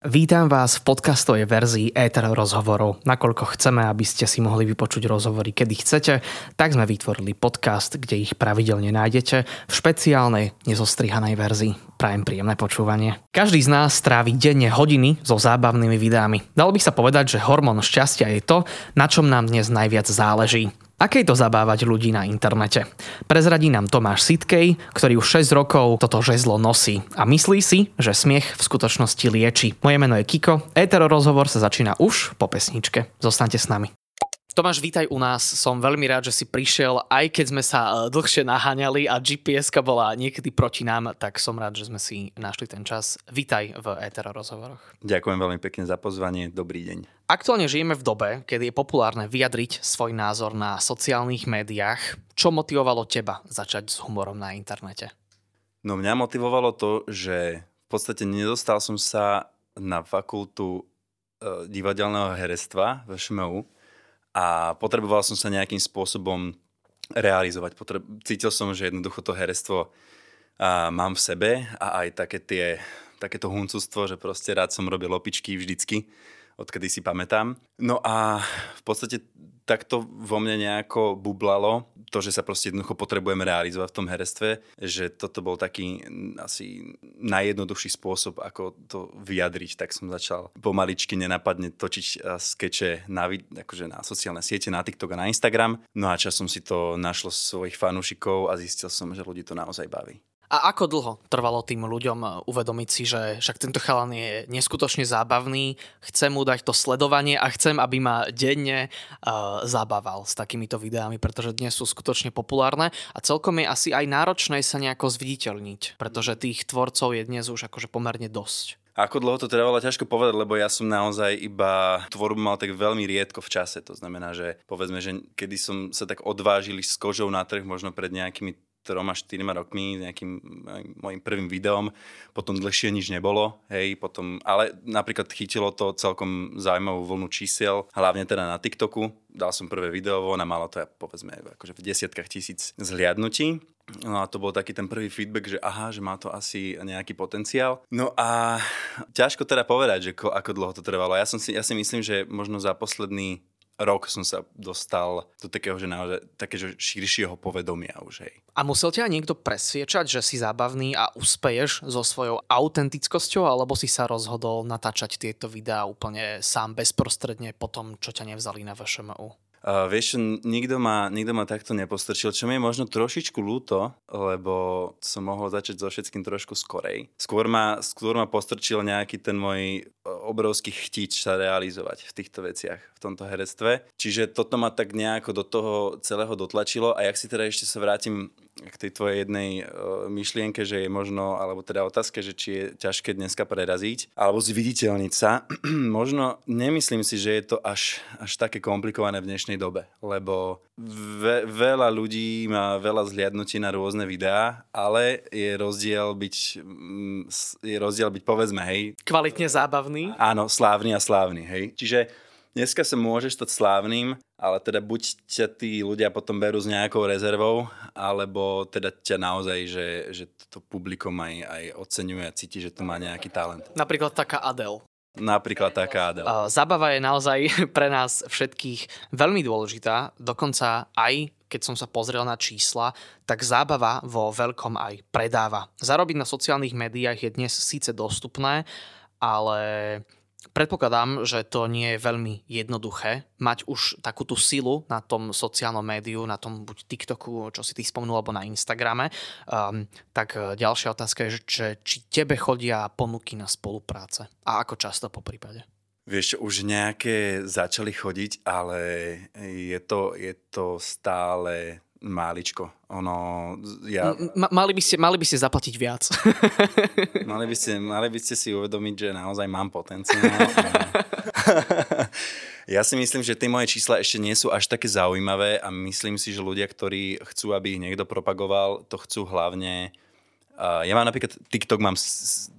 Vítam vás v podcastovej verzii Ether rozhovorov. Nakoľko chceme, aby ste si mohli vypočuť rozhovory, kedy chcete, tak sme vytvorili podcast, kde ich pravidelne nájdete v špeciálnej, nezostrihanej verzii. Prajem príjemné počúvanie. Každý z nás strávi denne hodiny so zábavnými videami. Dalo by sa povedať, že hormón šťastia je to, na čom nám dnes najviac záleží. Aké je to zabávať ľudí na internete? Prezradí nám Tomáš Sitkej, ktorý už 6 rokov toto žezlo nosí a myslí si, že smiech v skutočnosti lieči. Moje meno je Kiko, Etero rozhovor sa začína už po pesničke. Zostaňte s nami. Tomáš, vítaj u nás. Som veľmi rád, že si prišiel, aj keď sme sa e, dlhšie naháňali a gps bola niekedy proti nám, tak som rád, že sme si našli ten čas. Vítaj v Etero rozhovoroch. Ďakujem veľmi pekne za pozvanie. Dobrý deň. Aktuálne žijeme v dobe, kedy je populárne vyjadriť svoj názor na sociálnych médiách. Čo motivovalo teba začať s humorom na internete? No mňa motivovalo to, že v podstate nedostal som sa na fakultu e, divadelného herectva v ŠMU, a potreboval som sa nejakým spôsobom realizovať. Potreb- cítil som, že jednoducho to herectvo a, mám v sebe a aj také tie, takéto huncústvo, že proste rád som robil opičky vždycky, odkedy si pamätám. No a v podstate takto vo mne nejako bublalo to, že sa proste jednoducho potrebujeme realizovať v tom herectve, že toto bol taký asi najjednoduchší spôsob, ako to vyjadriť. Tak som začal pomaličky nenapadne točiť skeče na, akože na sociálne siete, na TikTok a na Instagram. No a časom si to našlo svojich fanúšikov a zistil som, že ľudí to naozaj baví. A ako dlho trvalo tým ľuďom eh, uvedomiť si, že však tento chalan je neskutočne zábavný, chcem mu dať to sledovanie a chcem, aby ma denne uh, zabával s takýmito videami, pretože dnes sú skutočne populárne a celkom je asi aj náročné sa nejako zviditeľniť, pretože tých tvorcov je dnes už akože pomerne dosť. Ako dlho to trvalo, ťažko povedať, lebo ja som naozaj iba tvorbu mal tak veľmi riedko v čase. To znamená, že povedzme, že kedy som sa tak odvážili s kožou na trh, možno pred nejakými troma, štyrima rokmi nejakým mojim prvým videom, potom dlhšie nič nebolo, hej, potom, ale napríklad chytilo to celkom zaujímavú vlnu čísiel, hlavne teda na TikToku, dal som prvé video von a malo to, povedzme, akože v desiatkách tisíc zhliadnutí. No a to bol taký ten prvý feedback, že aha, že má to asi nejaký potenciál. No a ťažko teda povedať, že ko, ako dlho to trvalo. Ja, som si, ja si myslím, že možno za posledný rok som sa dostal do takého, že naozaj takého širšieho povedomia už, hej. A musel ťa niekto presviečať, že si zábavný a uspeješ so svojou autentickosťou, alebo si sa rozhodol natáčať tieto videá úplne sám bezprostredne po tom, čo ťa nevzali na VŠMU? Uh, vieš, nikto ma, nikto ma takto nepostrčil, čo mi je možno trošičku ľúto, lebo som mohol začať so všetkým trošku skorej. Skôr ma, skôr ma postrčil nejaký ten môj obrovský chtič sa realizovať v týchto veciach, v tomto herectve. Čiže toto ma tak nejako do toho celého dotlačilo a jak si teda ešte sa vrátim k tej tvojej jednej uh, myšlienke, že je možno, alebo teda otázka, že či je ťažké dneska preraziť, alebo zviditeľniť sa. možno nemyslím si, že je to až, až také komplikované v dnešnej dobe, lebo ve, veľa ľudí má veľa zliadnutí na rôzne videá, ale je rozdiel byť, mm, je rozdiel byť povedzme, hej. Kvalitne zábavný. Áno, slávny a slávny, hej. Čiže dneska sa môžeš stať slávnym, ale teda buď ťa tí ľudia potom berú s nejakou rezervou, alebo teda ťa naozaj, že, že to publikum aj, aj oceňuje a cíti, že tu má nejaký talent. Napríklad taká Adele. Napríklad taká Adele. Zábava je naozaj pre nás všetkých veľmi dôležitá, dokonca aj keď som sa pozrel na čísla, tak zábava vo veľkom aj predáva. Zarobiť na sociálnych médiách je dnes síce dostupné, ale Predpokladám, že to nie je veľmi jednoduché mať už takú tú silu na tom sociálnom médiu, na tom buď TikToku, čo si ty spomenul, alebo na Instagrame. Um, tak e, ďalšia otázka je, že či tebe chodia ponuky na spolupráce a ako často po prípade? Vieš, už nejaké začali chodiť, ale je to, je to stále máličko. Ono, ja... M- mali, by ste, mali by ste zaplatiť viac. mali, by ste, mali by ste si uvedomiť, že naozaj mám potenciál. ja si myslím, že tie moje čísla ešte nie sú až také zaujímavé a myslím si, že ľudia, ktorí chcú, aby ich niekto propagoval, to chcú hlavne Uh, ja mám napríklad, TikTok mám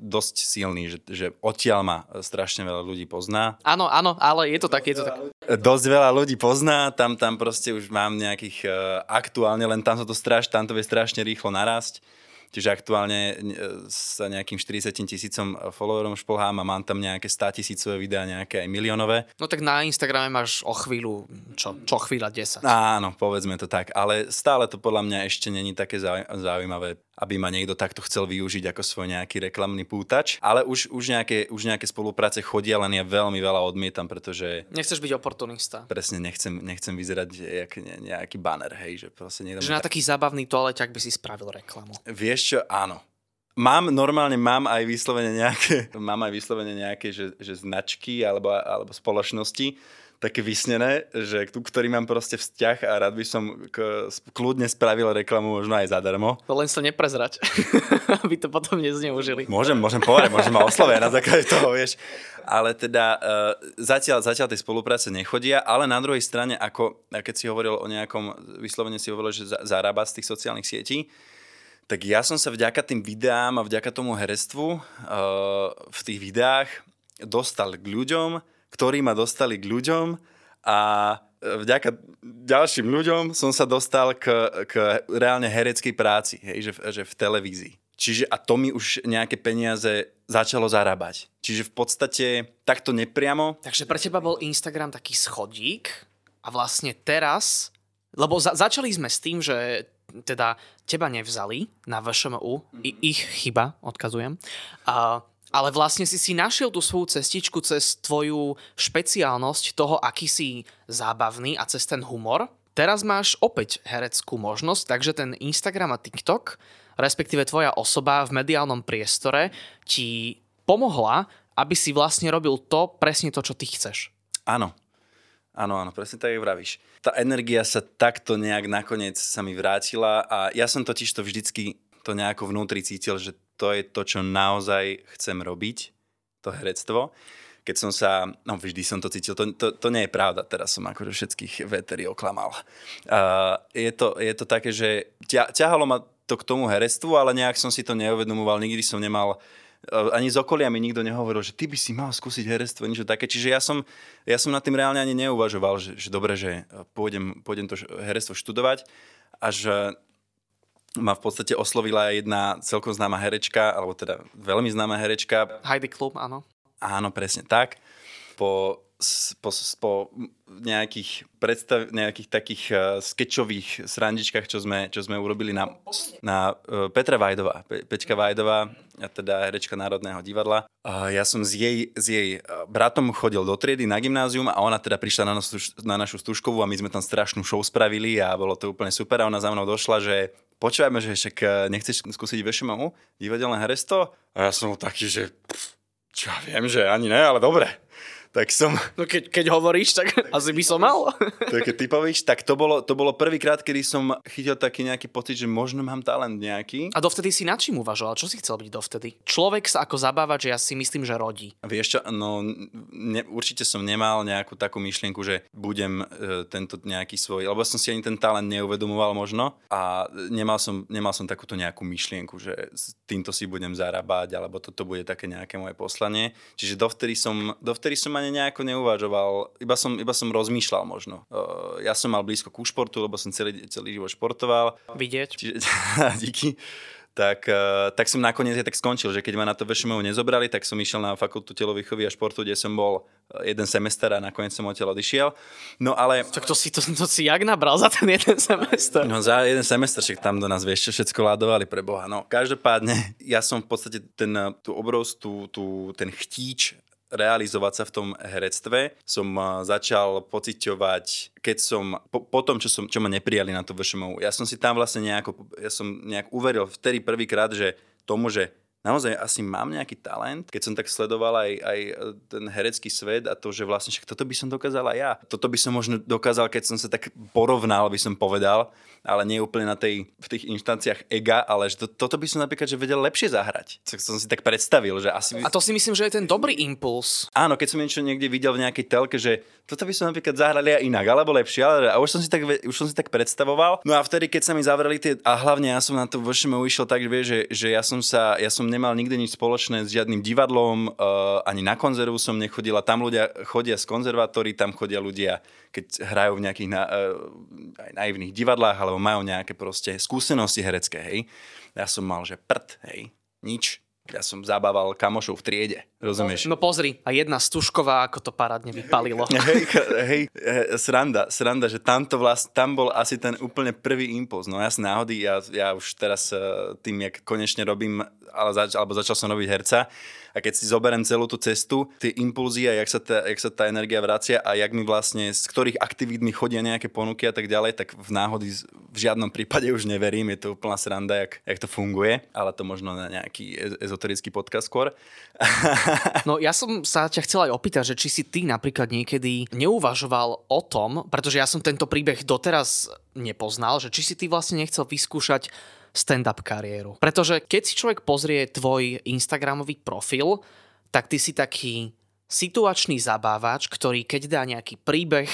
dosť silný, že, že odtiaľ ma strašne veľa ľudí pozná. Áno, áno, ale je to tak, je to tak. Dosť veľa ľudí pozná, tam, tam proste už mám nejakých uh, aktuálne, len tam sa to straš, tam to vie strašne rýchlo narásť. Čiže aktuálne e, sa nejakým 40 tisícom followerom šplhám a mám tam nejaké 100 tisícové videá, nejaké aj miliónové. No tak na Instagrame máš o chvíľu, čo, čo chvíľa 10. Áno, povedzme to tak, ale stále to podľa mňa ešte není také zaujímavé aby ma niekto takto chcel využiť ako svoj nejaký reklamný pútač. Ale už, už, nejaké, už nejaké spolupráce chodia, len ja veľmi veľa odmietam, pretože... Nechceš byť oportunista. Presne, nechcem, nechcem vyzerať jak nejaký banner, hej, že proste. Že na taký zábavný toaleťak by si spravil reklamu. Vieš čo, áno. Mám, normálne mám aj vyslovene nejaké, mám aj vyslovene nejaké, že, že značky alebo, alebo spoločnosti, také vysnené, že ku ktorý mám proste vzťah a rád by som k, kľudne spravil reklamu možno aj zadarmo. To len sa neprezrať, aby to potom nezneužili. Môžem, môžem povedať, môžem ma oslovia na základe toho, vieš. Ale teda uh, zatiaľ, zatiaľ tej spolupráce nechodia, ale na druhej strane, ako keď si hovoril o nejakom, vyslovene si hovoril, že zarába z tých sociálnych sietí, tak ja som sa vďaka tým videám a vďaka tomu herectvu uh, v tých videách dostal k ľuďom, ktorí ma dostali k ľuďom a vďaka ďalším ľuďom som sa dostal k, k reálne hereckej práci, hej, že, že v televízii. Čiže a to mi už nejaké peniaze začalo zarábať. Čiže v podstate takto nepriamo. Takže pre teba bol Instagram taký schodík a vlastne teraz, lebo za, začali sme s tým, že teda teba nevzali na VŠMU, mm-hmm. ich chyba, odkazujem. A ale vlastne si si našiel tú svoju cestičku cez tvoju špeciálnosť toho, aký si zábavný a cez ten humor. Teraz máš opäť hereckú možnosť, takže ten Instagram a TikTok, respektíve tvoja osoba v mediálnom priestore ti pomohla, aby si vlastne robil to, presne to, čo ty chceš. Áno. Áno, áno, presne tak, vravíš. Tá energia sa takto nejak nakoniec sa mi vrátila a ja som totiž to vždycky to nejako vnútri cítil, že to je to, čo naozaj chcem robiť, to herectvo. Keď som sa, no vždy som to cítil, to, to, to nie je pravda, teraz som akože všetkých veterí oklamal. Uh, je, to, je to také, že ťa, ťahalo ma to k tomu herectvu, ale nejak som si to neuvedomoval, nikdy som nemal ani z okolia mi nikto nehovoril, že ty by si mal skúsiť herectvo, niečo také. Čiže ja som, ja som nad tým reálne ani neuvažoval, že, že dobre, že pôjdem, pôjdem to herectvo študovať. Až ma v podstate oslovila jedna celkom známa herečka, alebo teda veľmi známa herečka. Heidi Klum, áno. Áno, presne tak. Po, po, po nejakých, predstav, nejakých takých uh, sketchových srandičkách, čo sme, čo sme urobili na, na uh, Petra Vajdová. Pe, Peťka Vajdová, teda herečka Národného divadla. Uh, ja som s jej, s jej uh, bratom chodil do triedy na gymnázium a ona teda prišla na, našu, na našu stužkovú a my sme tam strašnú show spravili a bolo to úplne super a ona za mnou došla, že počúvajme, že však eh, nechceš skúsiť VŠMU, divadelné heresto? A ja som taký, že pff, čo ja viem, že ani ne, ale dobre tak som... No keď, keď hovoríš, tak asi by som mal. to keď ty povíš, tak to bolo, to bolo prvýkrát, kedy som chytil taký nejaký pocit, že možno mám talent nejaký. A dovtedy si na čím uvažoval? Čo si chcel byť dovtedy? Človek sa ako zabávať, že ja si myslím, že rodí. Vieš čo, no ne, určite som nemal nejakú takú myšlienku, že budem e, tento nejaký svoj, lebo som si ani ten talent neuvedomoval možno a nemal som, nemal som takúto nejakú myšlienku, že týmto si budem zarábať, alebo toto bude také nejaké moje poslanie. Čiže dovtedy som, dovtedy som ani nejako neuvažoval, iba som, iba som rozmýšľal možno. Uh, ja som mal blízko ku športu, lebo som celý, celý život športoval. Vidieť. Čiže, díky tak, tak som nakoniec aj tak skončil, že keď ma na to VŠMU nezobrali, tak som išiel na fakultu telovýchovy a športu, kde som bol jeden semester a nakoniec som odtiaľ odišiel. No ale... Tak to si, to, to si jak nabral za ten jeden semester? No za jeden semester, však tam do nás vieš, čo všetko ládovali pre Boha. No každopádne, ja som v podstate ten, tú obrovskú, tú, ten chtíč realizovať sa v tom herectve. Som začal pociťovať, keď som, po, po tom, čo, som, čo ma neprijali na to VŠMU, ja som si tam vlastne nejako, ja som nejak uveril vtedy prvýkrát, že tomu, že naozaj asi mám nejaký talent, keď som tak sledoval aj, aj ten herecký svet a to, že vlastne však toto by som dokázal aj ja. Toto by som možno dokázal, keď som sa tak porovnal, by som povedal, ale nie úplne na tej, v tých inštanciách ega, ale že to, toto by som napríklad že vedel lepšie zahrať. Tak som si tak predstavil, že asi... By... A to si myslím, že je ten dobrý impuls. Áno, keď som niečo niekde videl v nejakej telke, že toto by som napríklad zahral ja inak, alebo lepšie, ale a už som si tak, už som si tak predstavoval. No a vtedy, keď sa mi zavreli tie, a hlavne ja som na to vošemu išiel tak, že, že ja som sa, ja som nemal nikdy nič spoločné s žiadnym divadlom, uh, ani na konzervu som nechodil a tam ľudia chodia z konzervatórií, tam chodia ľudia, keď hrajú v nejakých na, uh, aj naivných divadlách, alebo majú nejaké proste skúsenosti herecké, hej. Ja som mal, že prd, hej, nič, ja som zabával kamošov v triede, rozumieš? No pozri, a jedna stužková, ako to parádne vypalilo. hej, hej, sranda, sranda, že tam, to vlast, tam bol asi ten úplne prvý impuls. No ja z náhody, ja, ja už teraz eh, tým, jak konečne robím, ale zač, alebo začal som robiť herca, a keď si zoberiem celú tú cestu, tie impulzy a jak sa tá, jak sa tá energia vracia a jak mi vlastne, z ktorých aktivít mi chodia nejaké ponuky a tak ďalej, tak v náhody v žiadnom prípade už neverím, je to úplná sranda, jak, jak to funguje, ale to možno na nejaký e, ezoterický podcast skôr. no ja som sa ťa chcel aj opýtať, že či si ty napríklad niekedy neuvažoval o tom, pretože ja som tento príbeh doteraz nepoznal, že či si ty vlastne nechcel vyskúšať stand-up kariéru. Pretože keď si človek pozrie tvoj Instagramový profil, tak ty si taký situačný zabávač, ktorý keď dá nejaký príbeh,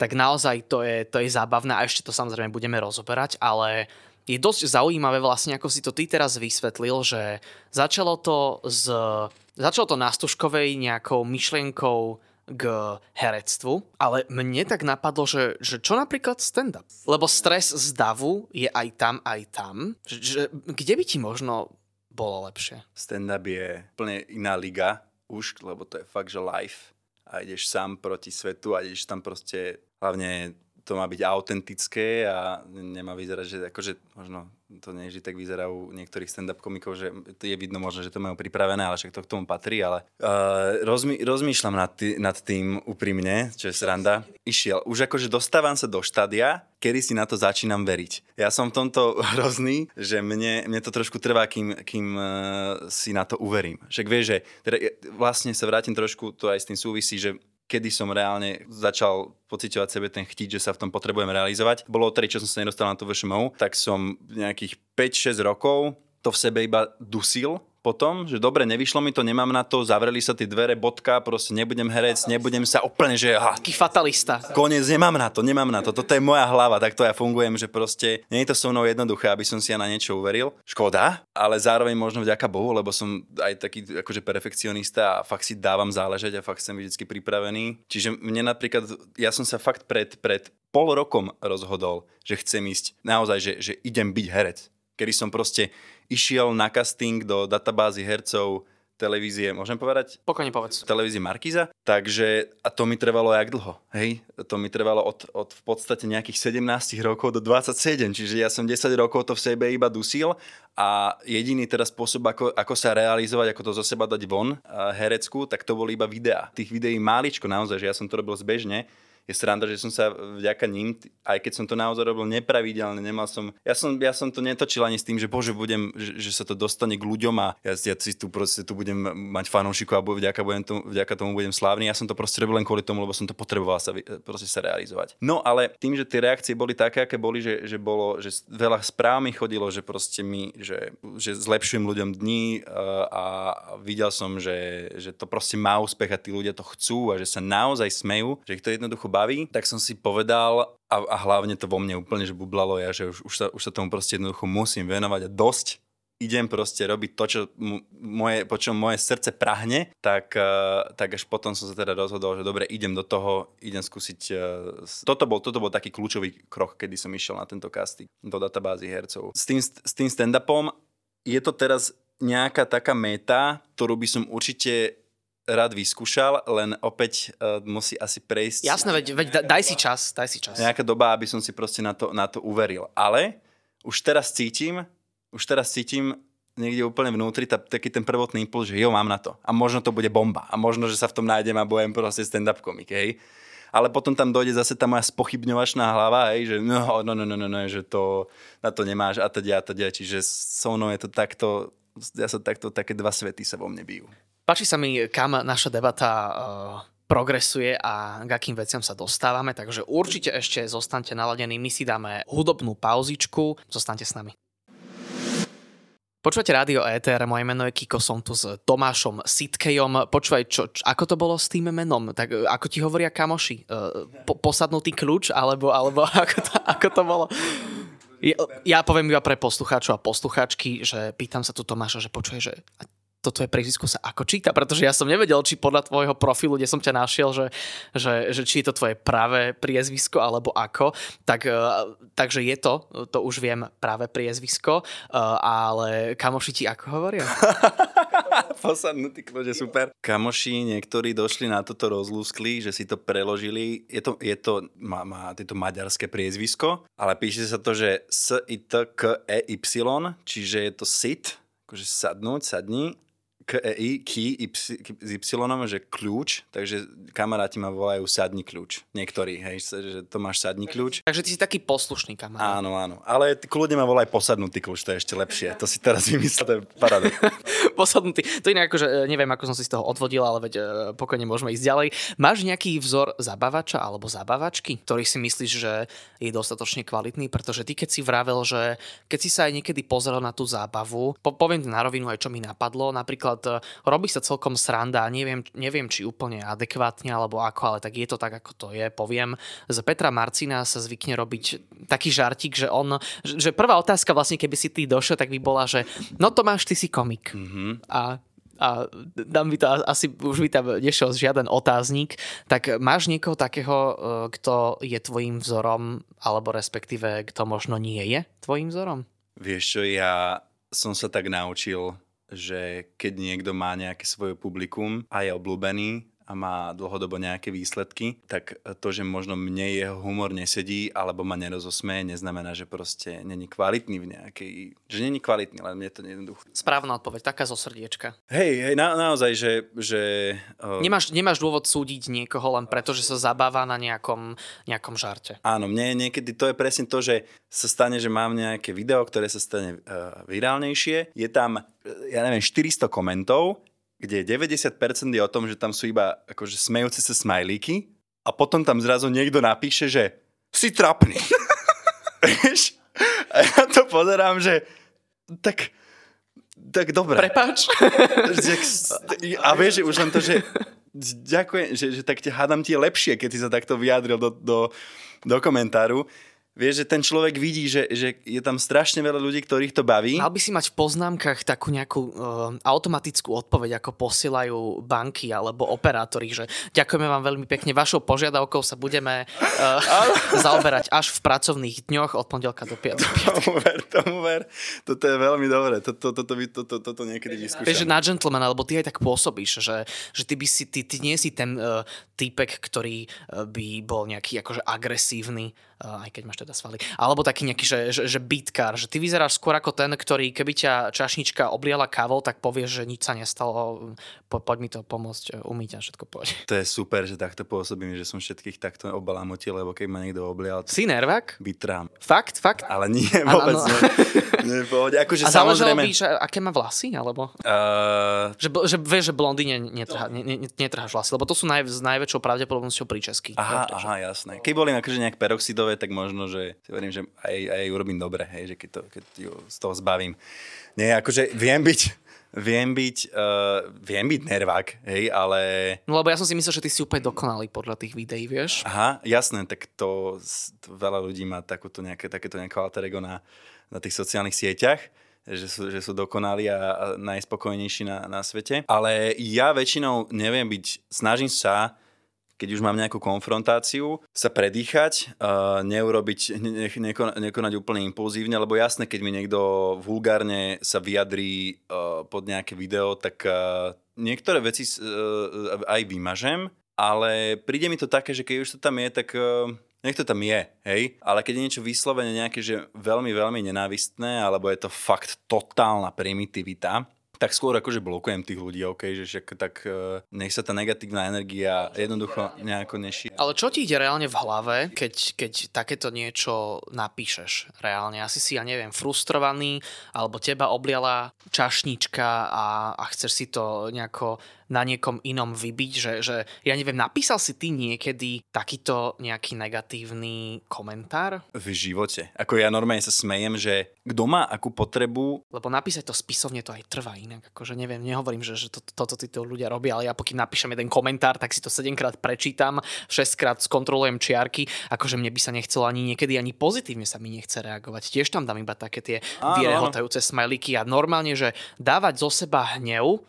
tak naozaj to je, to je zábavné a ešte to samozrejme budeme rozoberať, ale je dosť zaujímavé vlastne, ako si to ty teraz vysvetlil, že začalo to z, začalo to na Stužkovej nejakou myšlienkou k herectvu, ale mne tak napadlo, že, že čo napríklad stand-up? Lebo stres z davu je aj tam, aj tam. Že, že, kde by ti možno bolo lepšie? Stand-up je úplne iná liga už, lebo to je fakt, že live a ideš sám proti svetu a ideš tam proste, hlavne to má byť autentické a nemá vyzerať, že akože možno to nie vždy tak vyzerá u niektorých stand-up komikov, že je vidno možno, že to majú pripravené, ale však to k tomu patrí, ale uh, rozmy, rozmýšľam nad, tý, nad tým úprimne, čo je sranda. Išiel, už akože dostávam sa do štádia, kedy si na to začínam veriť. Ja som v tomto hrozný, že mne, mne to trošku trvá, kým, kým uh, si na to uverím. Však vieš, že teda, vlastne sa vrátim trošku, to aj s tým súvisí, že kedy som reálne začal pociťovať sebe ten chtiť, že sa v tom potrebujem realizovať. Bolo odtedy, čo som sa nedostal na to VŠMU, tak som nejakých 5-6 rokov to v sebe iba dusil potom, že dobre, nevyšlo mi to, nemám na to, zavreli sa tie dvere, bodka, proste nebudem herec, nebudem sa úplne, že aha, Taký fatalista. Koniec, nemám na to, nemám na to, toto je moja hlava, tak to ja fungujem, že proste nie je to so mnou jednoduché, aby som si ja na niečo uveril. Škoda, ale zároveň možno vďaka Bohu, lebo som aj taký akože perfekcionista a fakt si dávam záležať a fakt som vždy pripravený. Čiže mne napríklad, ja som sa fakt pred, pred pol rokom rozhodol, že chcem ísť naozaj, že, že idem byť herec. Kedy som proste išiel na casting do databázy hercov televízie, môžem povedať? Pokojne povedz. Televízie Markiza. Takže, a to mi trvalo jak dlho, hej? To mi trvalo od, od v podstate nejakých 17 rokov do 27, čiže ja som 10 rokov to v sebe iba dusil a jediný teraz spôsob, ako, ako sa realizovať, ako to zo seba dať von, herecku, tak to boli iba videá. Tých videí máličko naozaj, že ja som to robil zbežne, je sranda, že som sa vďaka ním, aj keď som to naozaj robil nepravidelne, nemal som, ja som, ja som to netočil ani s tým, že bože, budem, že, že sa to dostane k ľuďom a ja, ja si tu proste tu budem mať fanúšikov a vďaka, budem tu, vďaka tomu budem slávny. Ja som to proste robil len kvôli tomu, lebo som to potreboval sa, proste sa realizovať. No ale tým, že tie reakcie boli také, aké boli, že, že bolo, že veľa správ mi chodilo, že proste mi, že, že zlepšujem ľuďom dní a videl som, že, že to proste má úspech a tí ľudia to chcú a že sa naozaj smejú, že ich to jednoducho baví, tak som si povedal, a, a hlavne to vo mne úplne, že bublalo ja, že už, už, sa, už sa tomu proste jednoducho musím venovať a dosť idem proste robiť to, čo moje, po čom moje srdce prahne, tak, uh, tak až potom som sa teda rozhodol, že dobre, idem do toho, idem skúsiť. Uh, toto, bol, toto bol taký kľúčový krok, kedy som išiel na tento casting do databázy hercov. S tým, s tým stand-upom je to teraz nejaká taká meta, ktorú by som určite rád vyskúšal, len opäť uh, musí asi prejsť... Jasné, veď, veď daj si čas, daj si čas. Nejaká doba, aby som si proste na to, na to uveril. Ale už teraz cítim, už teraz cítim niekde úplne vnútri tá, taký ten prvotný impuls, že jo, mám na to. A možno to bude bomba. A možno, že sa v tom nájdem a budem proste stand-up komik, hej. Ale potom tam dojde zase tá moja spochybňovačná hlava, hej, že no, no, no, no, no, no že to, na to nemáš a teda a teda. Čiže so mnou je to takto, ja sa takto, také dva svety sa vo mne bijú. Páči sa mi, kam naša debata uh, progresuje a k akým veciam sa dostávame, takže určite ešte zostaňte naladení. My si dáme hudobnú pauzičku, zostaňte s nami. Počúvate rádio ETR, moje meno je Kiko, som tu s Tomášom Sitkejom. Počúvaj, čo, čo, ako to bolo s tým menom? Tak e, ako ti hovoria kamoši? Uh, po, posadnutý kľúč? Alebo, alebo ako, to, ako to bolo? Ja, ja poviem iba pre poslucháčov a poslucháčky, že pýtam sa tu Tomáša, že počuje, že to tvoje priezvisko sa ako číta, pretože ja som nevedel, či podľa tvojho profilu, kde som ťa našiel, že, že, že či je to tvoje pravé priezvisko alebo ako, tak, e, takže je to, to už viem, práve priezvisko, e, ale kamoši ti ako hovoria? Posadnutý kľud je super. Kamoši niektorí došli na toto rozlúskli, že si to preložili. Je to, je to, má, má to maďarské priezvisko, ale píše sa to, že S-I-T-K-E-Y, čiže je to sit, akože sadnúť, sadni KEI, key, y, s Y, že kľúč, takže kamaráti ma volajú sadni kľúč. Niektorí, hej, že to máš sadni kľúč. Takže ty si taký poslušný kamarát. Áno, áno. Ale kľudne ma volaj posadnutý kľúč, to je ešte lepšie. To si teraz vymyslel, to je paráda. posadnutý. To inak akože e, neviem, ako som si z toho odvodil, ale veď e, pokojne môžeme ísť ďalej. Máš nejaký vzor zabavača alebo zabavačky, ktorý si myslíš, že je dostatočne kvalitný? Pretože ty, keď si vravel, že keď si sa aj niekedy pozrel na tú zábavu, po, poviem na rovinu aj čo mi napadlo, napríklad e, robí sa celkom sranda, neviem, neviem či úplne adekvátne alebo ako, ale tak je to tak, ako to je. Poviem, z Petra Marcina sa zvykne robiť taký žartík, že on, že prvá otázka vlastne, keby si ty došiel, tak by bola, že no Tomáš, ty si komik. Mm-hmm. A a dám by to asi už by tam nešiel žiaden otáznik, tak máš niekoho takého, e, kto je tvojim vzorom, alebo respektíve kto možno nie je tvojim vzorom? Vieš čo, ja som sa tak naučil že keď niekto má nejaké svoje publikum a je obľúbený, a má dlhodobo nejaké výsledky, tak to, že možno mne jeho humor nesedí alebo ma nerozosmeje, neznamená, že proste není kvalitný v nejakej... Že není kvalitný, len mne to nejednoducho. Správna odpoveď, taká zo srdiečka. Hej, hej, na, naozaj, že... že uh... nemáš, nemáš dôvod súdiť niekoho len preto, že sa zabáva na nejakom, nejakom žarte. Áno, mne niekedy to je presne to, že sa stane, že mám nejaké video, ktoré sa stane uh, virálnejšie. Je tam, ja neviem, 400 komentov kde 90% je o tom, že tam sú iba akože smejúce sa smajlíky a potom tam zrazu niekto napíše, že si trapný. a ja to pozerám, že tak, tak dobre. Prepáč. a vieš, že už len to, že ďakujem, že, že tak te hádam ti lepšie, keď si sa takto vyjadril do, do, do komentáru. Vieš, že ten človek vidí, že, že je tam strašne veľa ľudí, ktorých to baví. Mal by si mať v poznámkach takú nejakú uh, automatickú odpoveď, ako posielajú banky alebo operátori, že ďakujeme vám veľmi pekne, vašou požiadavkou sa budeme uh, zaoberať až v pracovných dňoch od pondelka do piatka. Tomu ver, tomu ver. Toto je veľmi dobré. Toto, toto, toto, toto, toto niekedy vyskúšam. Vieš, na gentlemana, alebo ty aj tak pôsobíš, že, že ty, by si, ty, ty nie si ten uh, týpek, ktorý uh, by bol nejaký akože agresívny, uh, aj keď máš teda svaly. Alebo taký nejaký, že, že, že beatkár, že ty vyzeráš skôr ako ten, ktorý keby ťa čašnička obliala kávou, tak povieš, že nič sa nestalo, po, poď mi to pomôcť e, umyť a všetko poď. To je super, že takto pôsobím, že som všetkých takto obalamotil, lebo keď ma niekto oblial... Si nervák? Vytrám. Fakt, fakt? Ale nie, vôbec ano, nie. nie pohode. Akože a samozrejme... by, že aké má vlasy, alebo? Uh... Že, že vieš, že blondíne netrhá, ne, ne, netrháš vlasy, lebo to sú naj, s najväčšou pravdepodobnosťou príčesky. Aha, aha, jasné. Keď boli akože nejak peroxidové, tak možno, že si verím, že aj, aj urobím dobre, hej, že keď, to, keď ju z toho zbavím. Nie, akože viem byť, viem byť, uh, viem byť nervák, hej, ale... No lebo ja som si myslel, že ty si úplne dokonalý podľa tých videí, vieš? Aha, jasné, tak to, to veľa ľudí má takúto nejaké, takéto nejaké alter ego na, na tých sociálnych sieťach že sú, že sú dokonalí a, a najspokojnejší na, na svete. Ale ja väčšinou neviem byť, snažím sa keď už mám nejakú konfrontáciu, sa predýchať, uh, neurobiť, ne, nekonať, nekonať úplne impulzívne, lebo jasné, keď mi niekto vulgárne sa vyjadrí uh, pod nejaké video, tak uh, niektoré veci uh, aj vymažem, ale príde mi to také, že keď už to tam je, tak uh, nech to tam je, hej, ale keď je niečo vyslovene nejaké, že veľmi, veľmi nenávistné, alebo je to fakt totálna primitivita, tak skôr akože blokujem tých ľudí, OK, že však tak uh, nech sa tá negatívna energia jednoducho nejako neší. Ale čo ti ide reálne v hlave, keď, keď takéto niečo napíšeš reálne? Asi si, ja neviem, frustrovaný, alebo teba obliala čašnička a, a chceš si to nejako na niekom inom vybiť, že, že ja neviem, napísal si ty niekedy takýto nejaký negatívny komentár? V živote. Ako ja normálne sa smejem, že kto má akú potrebu... Lebo napísať to spisovne to aj trvá inak. Akože neviem, nehovorím, že, že to, toto títo ľudia robia, ale ja pokým napíšem jeden komentár, tak si to 7 krát prečítam, 6 krát skontrolujem čiarky. Akože mne by sa nechcelo ani niekedy, ani pozitívne sa mi nechce reagovať. Tiež tam dám iba také tie vyrehotajúce smajliky a normálne, že dávať zo seba hnev,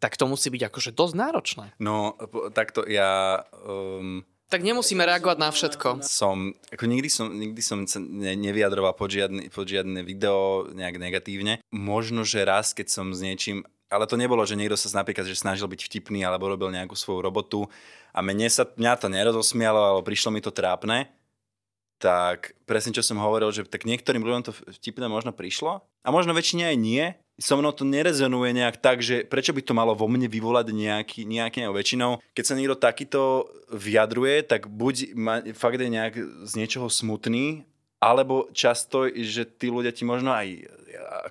tak to musí byť akože dosť náročné. No, takto ja... Um, tak nemusíme reagovať na všetko. Som, ako nikdy som, nikdy som sa ne, nevyjadroval pod, žiadny, pod žiadne video nejak negatívne. Možno, že raz, keď som s niečím ale to nebolo, že niekto sa napríklad že snažil byť vtipný alebo robil nejakú svoju robotu a mne sa, mňa to nerozosmialo, ale prišlo mi to trápne, tak presne čo som hovoril, že tak niektorým ľuďom to vtipné možno prišlo a možno väčšine aj nie, so mnou to nerezonuje nejak tak, že prečo by to malo vo mne vyvolať nejaký, nejaký väčšinou. Keď sa niekto takýto vyjadruje, tak buď ma, fakt je nejak z niečoho smutný, alebo často, že tí ľudia ti možno aj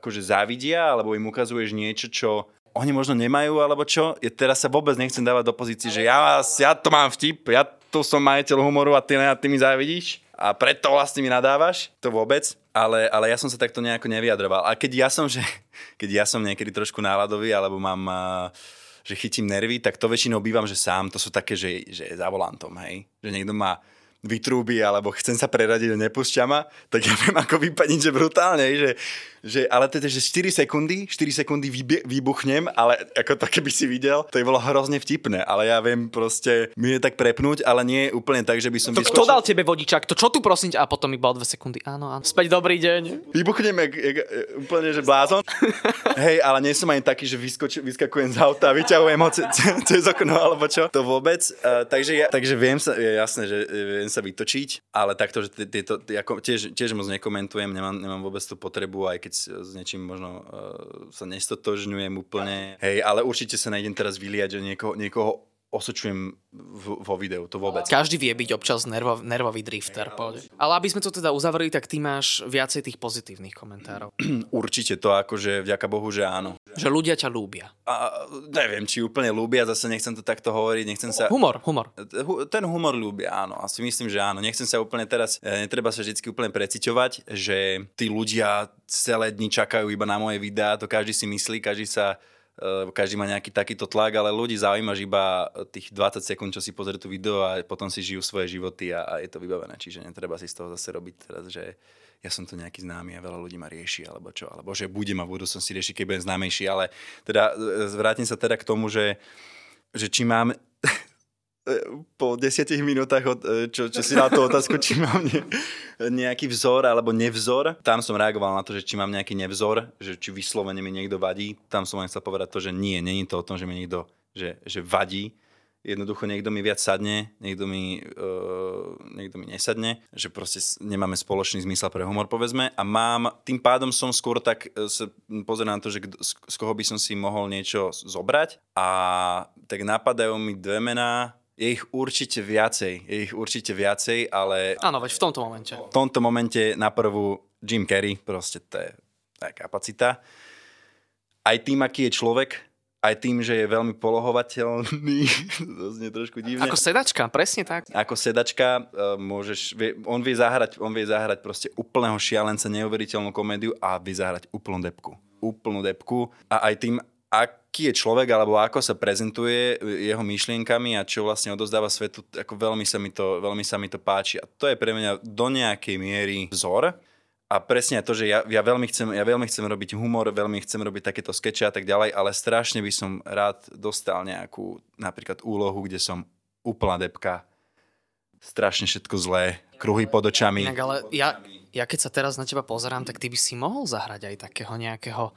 akože závidia, alebo im ukazuješ niečo, čo oni možno nemajú, alebo čo. Ja teraz sa vôbec nechcem dávať do pozície, že ja, ja to mám vtip, ja tu som majiteľ humoru a ty, ty mi závidíš a preto vlastne mi nadávaš, to vôbec ale, ale ja som sa takto nejako nevyjadroval. A keď ja som, že, keď ja som niekedy trošku náladový, alebo mám, že chytím nervy, tak to väčšinou bývam, že sám, to sú také, že, že za volantom, hej. Že niekto má vytrúbi, alebo chcem sa preradiť a nepúšťa ma, tak ja viem ako vypadiť, že brutálne, že, že, ale teda, že 4 sekundy, 4 sekundy vybie, vybuchnem, ale ako to keby si videl, to je bolo hrozne vtipné, ale ja viem proste mi je tak prepnúť, ale nie úplne tak, že by som to, vyskočil. Kto dal tebe vodičak? To čo tu prosím a potom iba o 2 sekundy. Áno, áno. Späť dobrý deň. Vybuchnem jak, jak, úplne, že blázon. Hej, ale nie som ani taký, že vyskoč, vyskakujem z auta a vyťahujem ho cez okno alebo čo. To vôbec. Uh, takže, ja, takže viem sa, je jasné, že viem sa vytočiť, ale takto, že tieto, tiež, tiež moc nekomentujem, nemám, nemám vôbec tú potrebu, aj keď keď s niečím možno uh, sa nestotožňujem úplne. Hej, ale určite sa nejdem teraz vyliať, že niekoho, niekoho osočujem vo videu, to vôbec. Každý vie byť občas nervo, nervový drifter. Hey, ale... aby sme to teda uzavreli, tak ty máš viacej tých pozitívnych komentárov. Určite to akože vďaka Bohu, že áno. Že ľudia ťa ľúbia. A, neviem, či úplne ľúbia, zase nechcem to takto hovoriť, nechcem sa... Humor, humor. Ten humor ľúbia, áno. Asi myslím, že áno. Nechcem sa úplne teraz, e, netreba sa vždy úplne preciťovať, že tí ľudia celé dni čakajú iba na moje videá, to každý si myslí, každý sa Eh, každý má nejaký takýto tlak, ale ľudí zaujíma iba tých 20 sekúnd, čo si pozrie tú video a potom si žijú svoje životy a, a je to vybavené. Čiže netreba si z toho zase robiť teraz, že ja som tu nejaký známy a veľa ľudí ma rieši, alebo čo, alebo že bude ma v budúcnosti riešiť, keď budem známejší, ale teda eh, vrátim sa teda k tomu, že, že či mám po desiatich minútach, od, e, čo, čo si dal tú otázku, či mám ne, nejaký vzor alebo nevzor. Tam som reagoval na to, že či mám nejaký nevzor, že či vyslovene mi niekto vadí. Tam som len chcel povedať to, že nie, není to o tom, že mi niekto že, že vadí. Jednoducho niekto mi viac sadne, niekto mi, uh, niekto mi nesadne, že proste nemáme spoločný zmysel pre humor, povedzme. A mám, tým pádom som skôr tak sa pozerám na to, že z, z koho by som si mohol niečo zobrať. A tak napadajú mi dve mená, je ich určite viacej, je ich určite viacej, ale... Áno, veď v tomto momente. V tomto momente na prvú Jim Carrey, proste to je, to je kapacita. Aj tým, aký je človek, aj tým, že je veľmi polohovateľný, to znie trošku divne. Ako sedačka, presne tak. Ako sedačka, uh, môžeš, vie, on, vie zahrať, on vie zahrať proste úplného šialenca, neuveriteľnú komédiu a vie zahrať úplnú depku. Úplnú depku a aj tým, aký je človek alebo ako sa prezentuje jeho myšlienkami a čo vlastne odozdáva svetu, ako veľmi sa mi to, veľmi sa mi to páči. A to je pre mňa do nejakej miery vzor. A presne to, že ja, ja, veľmi chcem, ja veľmi chcem robiť humor, veľmi chcem robiť takéto skeče a tak ďalej, ale strašne by som rád dostal nejakú napríklad úlohu, kde som úplná depka, strašne všetko zlé, kruhy pod očami. Inak, ale ja, ja keď sa teraz na teba pozerám, tak ty by si mohol zahrať aj takého nejakého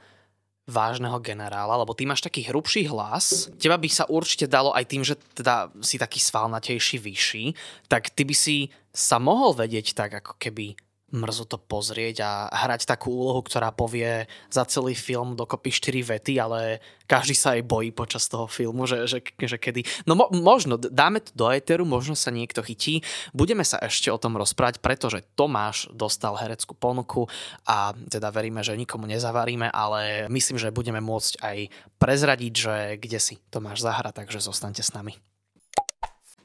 vážneho generála, lebo ty máš taký hrubší hlas, teba by sa určite dalo aj tým, že teda si taký svalnatejší, vyšší, tak ty by si sa mohol vedieť tak ako keby mrzu to pozrieť a hrať takú úlohu, ktorá povie za celý film dokopy 4 vety, ale každý sa aj bojí počas toho filmu, že, že, že kedy... No mo, možno, dáme to do éteru, možno sa niekto chytí. Budeme sa ešte o tom rozprávať, pretože Tomáš dostal hereckú ponuku a teda veríme, že nikomu nezavaríme, ale myslím, že budeme môcť aj prezradiť, že kde si Tomáš zahra, takže zostaňte s nami.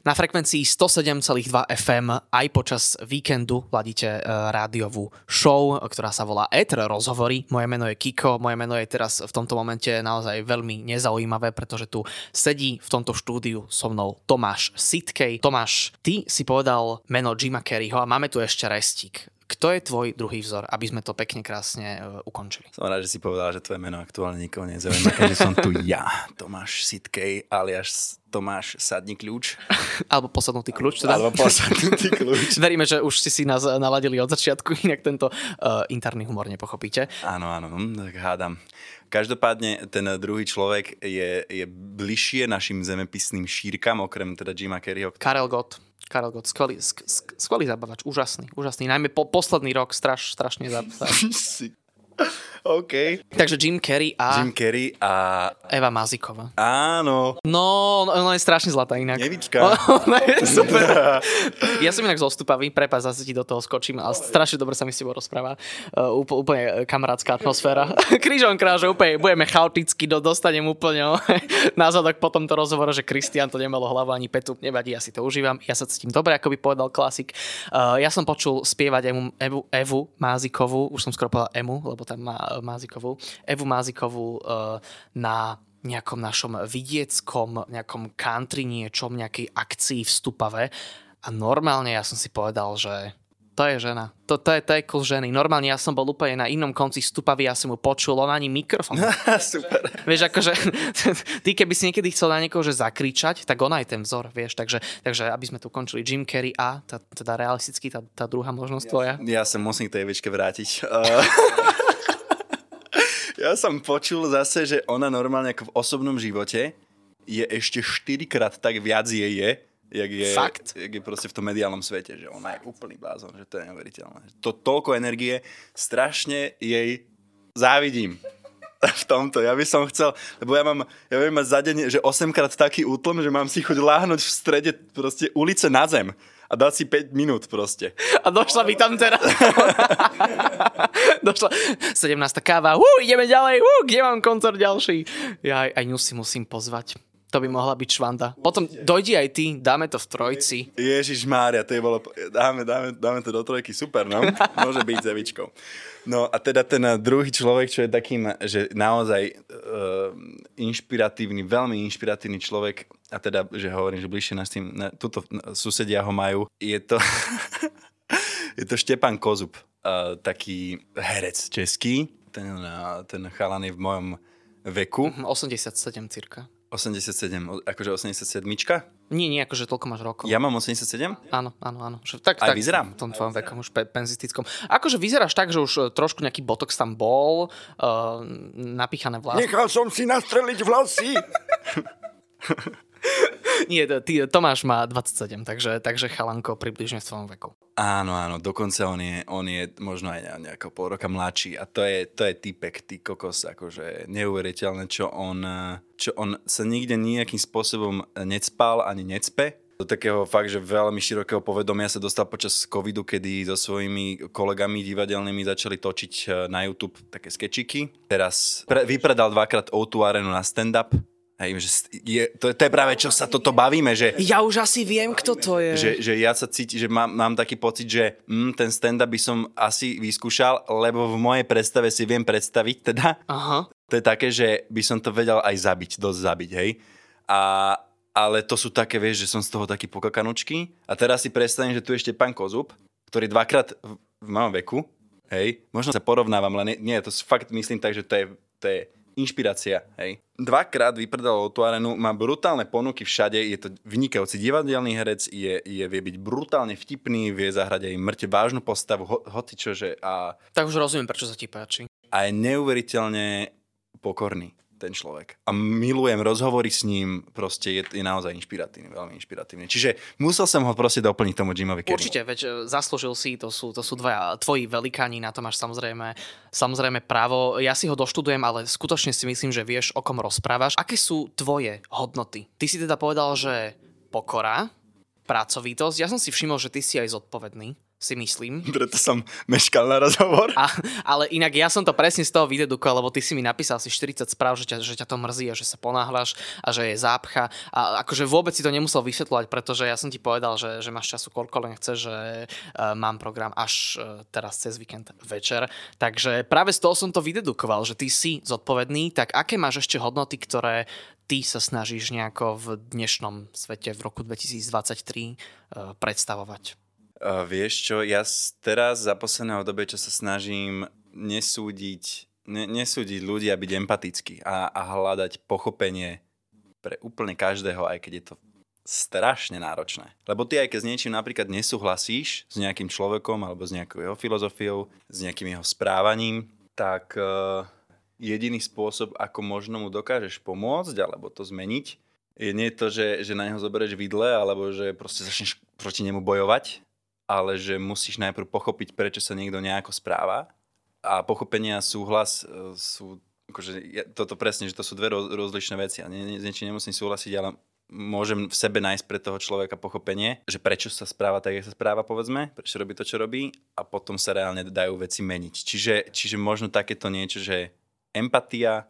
Na frekvencii 107,2 FM aj počas víkendu ladíte e, rádiovú show, ktorá sa volá Ether rozhovory. Moje meno je Kiko, moje meno je teraz v tomto momente naozaj veľmi nezaujímavé, pretože tu sedí v tomto štúdiu so mnou Tomáš Sitkej. Tomáš, ty si povedal meno Jima Kerryho a máme tu ešte restík. Kto je tvoj druhý vzor, aby sme to pekne krásne uh, ukončili? Som rád, že si povedal, že tvoje meno aktuálne nikoho nezaujíma, takže som tu ja, Tomáš Sitkej, alias Tomáš Sadni kľúč. Alebo posadnutý kľúč. Teda. Alebo posadnutý kľúč. Veríme, že už si si nás naladili od začiatku, inak tento uh, interný humor nepochopíte. Áno, áno, hm, tak hádam. Každopádne ten druhý človek je, je bližšie našim zemepisným šírkam, okrem teda Jima Kerryho. Karel Gott. Karel Gott, skvelý, sk- skvelý zabavač, úžasný, úžasný. Najmä po posledný rok straš, strašne zabavač. OK. Takže Jim Carrey a Jim Carrey a... Eva Mazikova. Áno. No, ona je strašne zlatá inak. Nevička. Ona je super. ja som inak zostupavý, prepáč, zase ti do toho skočím, ale strašne dobre sa mi s tebou rozpráva. Uh, úplne, úplne kamarátska atmosféra. Krížom kráže, úplne budeme chaoticky, do, dostanem úplne no, na zadok po tomto rozhovore, že Kristian to nemalo hlavu ani petu. Nevadí, ja si to užívam. Ja sa cítim dobre, ako by povedal klasik. Uh, ja som počul spievať Evu, Evu, Evu Mázikovú, už som skoro povedal Emu, lebo tam má Mázikovú, Evu Mázikovú uh, na nejakom našom vidieckom, nejakom country niečom, nejakej akcii v Stupave a normálne ja som si povedal, že to je žena. To, to, je, to je cool ženy. Normálne ja som bol úplne na inom konci stupavy, ja som mu počul, on ani mikrofón. Super. Vieš, akože, ty keby si niekedy chcel na niekoho že zakričať, tak ona je ten vzor, vieš. Takže, takže aby sme tu končili Jim Carrey a tá, teda realisticky tá, tá druhá možnosť ja, tvoja. Ja sa musím k tej večke vrátiť. Uh... Ja som počul zase, že ona normálne ako v osobnom živote je ešte 4 krát tak viac jej je, jak je, Fakt? jak je proste v tom mediálnom svete, že ona je úplný blázon, že to je neuveriteľné. To toľko energie, strašne jej závidím v tomto. Ja by som chcel, lebo ja mám, ja viem mať za deň, že 8 krát taký útlm, že mám si chuť láhnuť v strede proste ulice na zem a dať si 5 minút proste. A došla by tam teraz. došla 17. káva, uh, ideme ďalej, uh, kde mám koncert ďalší. Ja aj, aj ňu si musím pozvať. To by mohla byť švanda. Potom dojdi aj ty, dáme to v trojci. Ježiš Mária, to je bolo, dáme, dáme, dáme to do trojky, super, no. Môže byť zevičkou. No a teda ten druhý človek, čo je takým, že naozaj uh, inšpiratívny, veľmi inšpiratívny človek, a teda, že hovorím, že bližšie nás tým, na, tuto susedia ho majú, je to, je to Štepan Kozub, uh, taký herec český, ten, uh, ten chalan je v mojom veku. 87 cirka. 87, akože 87 Nie, nie, akože toľko máš rokov. Ja mám 87? Áno, áno, áno. Že, tak, Aj tak, vyzerám? V tom tvojom veku, už pe- penzistickom. Akože vyzeráš tak, že už e, trošku nejaký botox tam bol, uh, napíchané vlasy. Nechal som si nastreliť vlasy. Nie, ty, Tomáš má 27, takže, takže chalanko približne v svojom veku. Áno, áno, dokonca on je, on je možno aj nejako pol roka mladší a to je, to je typek, ty kokos, akože neuveriteľné, čo on, čo on sa nikde nejakým spôsobom necpal ani necpe. Do takého fakt, že veľmi širokého povedomia sa dostal počas covidu, kedy so svojimi kolegami divadelnými začali točiť eh, na YouTube také skečiky. Teraz pre, vypredal dvakrát O2 arenu na stand-up Hej, že je, to, to je práve, čo sa toto bavíme, že... Ja už asi viem, kto to je. Že, že ja sa cítim, že mám, mám taký pocit, že mm, ten stand-up by som asi vyskúšal, lebo v mojej predstave si viem predstaviť teda. Aha. To je také, že by som to vedel aj zabiť, dosť zabiť, hej. A, ale to sú také, vieš, že som z toho taký pokakanučky. A teraz si predstavím, že tu ešte pán Kozub, ktorý dvakrát v, v mojom veku, hej, možno sa porovnávam, len nie, nie to fakt myslím tak, že to je, to je inšpirácia, hej. Dvakrát vypredal tú arenu, má brutálne ponuky všade, je to vynikajúci divadelný herec, je, je, vie byť brutálne vtipný, vie zahrať aj mŕte vážnu postavu, ho, hoci čože a... Tak už rozumiem, prečo sa ti páči. A je neuveriteľne pokorný. Ten človek. A milujem rozhovory s ním, proste je, je naozaj inšpiratívny, veľmi inšpiratívny. Čiže musel som ho proste doplniť tomu Jimovi Carrey. Určite, veď e, zaslúžil si, to sú, to sú dvaja tvoji velikáni, na to máš samozrejme, samozrejme právo. Ja si ho doštudujem, ale skutočne si myslím, že vieš, o kom rozprávaš. Aké sú tvoje hodnoty? Ty si teda povedal, že pokora, pracovitosť. Ja som si všimol, že ty si aj zodpovedný si myslím. Preto som meškal na rozhovor. A, ale inak ja som to presne z toho vydedukoval, lebo ty si mi napísal si 40 správ, že ťa, že ťa to mrzí a že sa ponáhľaš a že je zápcha. A akože vôbec si to nemusel vysvetľovať, pretože ja som ti povedal, že, že máš času koľko len chce, že uh, mám program až uh, teraz cez víkend večer. Takže práve z toho som to vydedukoval, že ty si zodpovedný, tak aké máš ešte hodnoty, ktoré ty sa snažíš nejako v dnešnom svete v roku 2023 uh, predstavovať? Vieš čo, ja teraz za posledné obdobie, čo sa snažím nesúdiť, ne, nesúdiť ľudí a byť empatický a, a hľadať pochopenie pre úplne každého, aj keď je to strašne náročné. Lebo ty aj keď s niečím napríklad nesúhlasíš s nejakým človekom alebo s nejakou jeho filozofiou, s nejakým jeho správaním, tak uh, jediný spôsob, ako možno mu dokážeš pomôcť alebo to zmeniť, je nie to, že, že na neho zoberieš vidle alebo že proste začneš proti nemu bojovať, ale že musíš najprv pochopiť, prečo sa niekto nejako správa. A pochopenie a súhlas e, sú, akože, toto presne, že to sú dve rozličné veci. A nie, s niečím nemusím súhlasiť, ale môžem v sebe nájsť pre toho človeka pochopenie, že prečo sa správa tak, jak sa správa, povedzme, prečo robí to, čo robí a potom sa reálne dajú veci meniť. Čiže, čiže možno takéto niečo, že empatia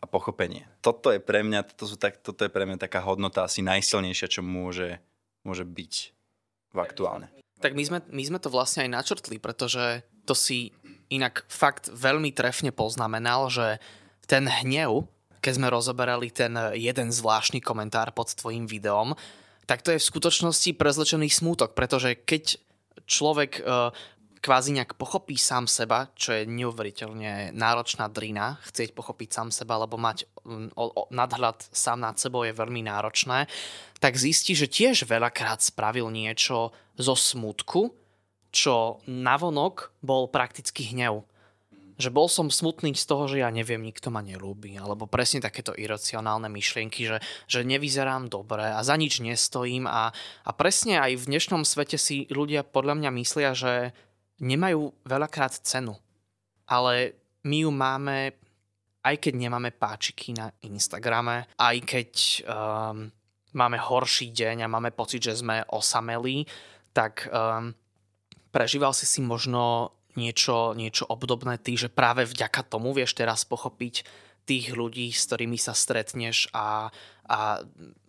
a pochopenie. Toto je pre mňa, toto, sú tak, toto je pre mňa taká hodnota asi najsilnejšia, čo môže, môže byť v aktuálne. Tak my sme, my sme to vlastne aj načrtli, pretože to si inak fakt veľmi trefne poznamenal, že ten hnev, keď sme rozoberali ten jeden zvláštny komentár pod tvojim videom, tak to je v skutočnosti prezlečený smútok, pretože keď človek uh, kvázi nejak pochopí sám seba, čo je neuveriteľne náročná drina, chcieť pochopiť sám seba, alebo mať o, o, nadhľad sám nad sebou je veľmi náročné, tak zistí, že tiež veľakrát spravil niečo zo smutku, čo navonok bol prakticky hnev. Že bol som smutný z toho, že ja neviem, nikto ma nelúbi, alebo presne takéto iracionálne myšlienky, že, že nevyzerám dobre a za nič nestojím a, a presne aj v dnešnom svete si ľudia podľa mňa myslia, že nemajú veľakrát cenu. Ale my ju máme, aj keď nemáme páčiky na Instagrame, aj keď um, máme horší deň a máme pocit, že sme osamelí, tak um, prežíval si si možno niečo, niečo obdobné ty, že práve vďaka tomu vieš teraz pochopiť tých ľudí, s ktorými sa stretneš a, a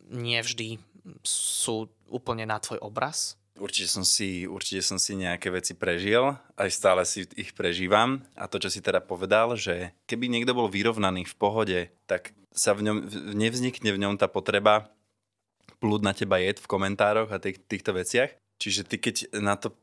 nevždy sú úplne na tvoj obraz? Určite som, si, určite som si nejaké veci prežil, aj stále si ich prežívam. A to, čo si teda povedal, že keby niekto bol vyrovnaný v pohode, tak sa v ňom, nevznikne v ňom tá potreba plúd na teba jed v komentároch a tých, týchto veciach. Čiže ty keď na to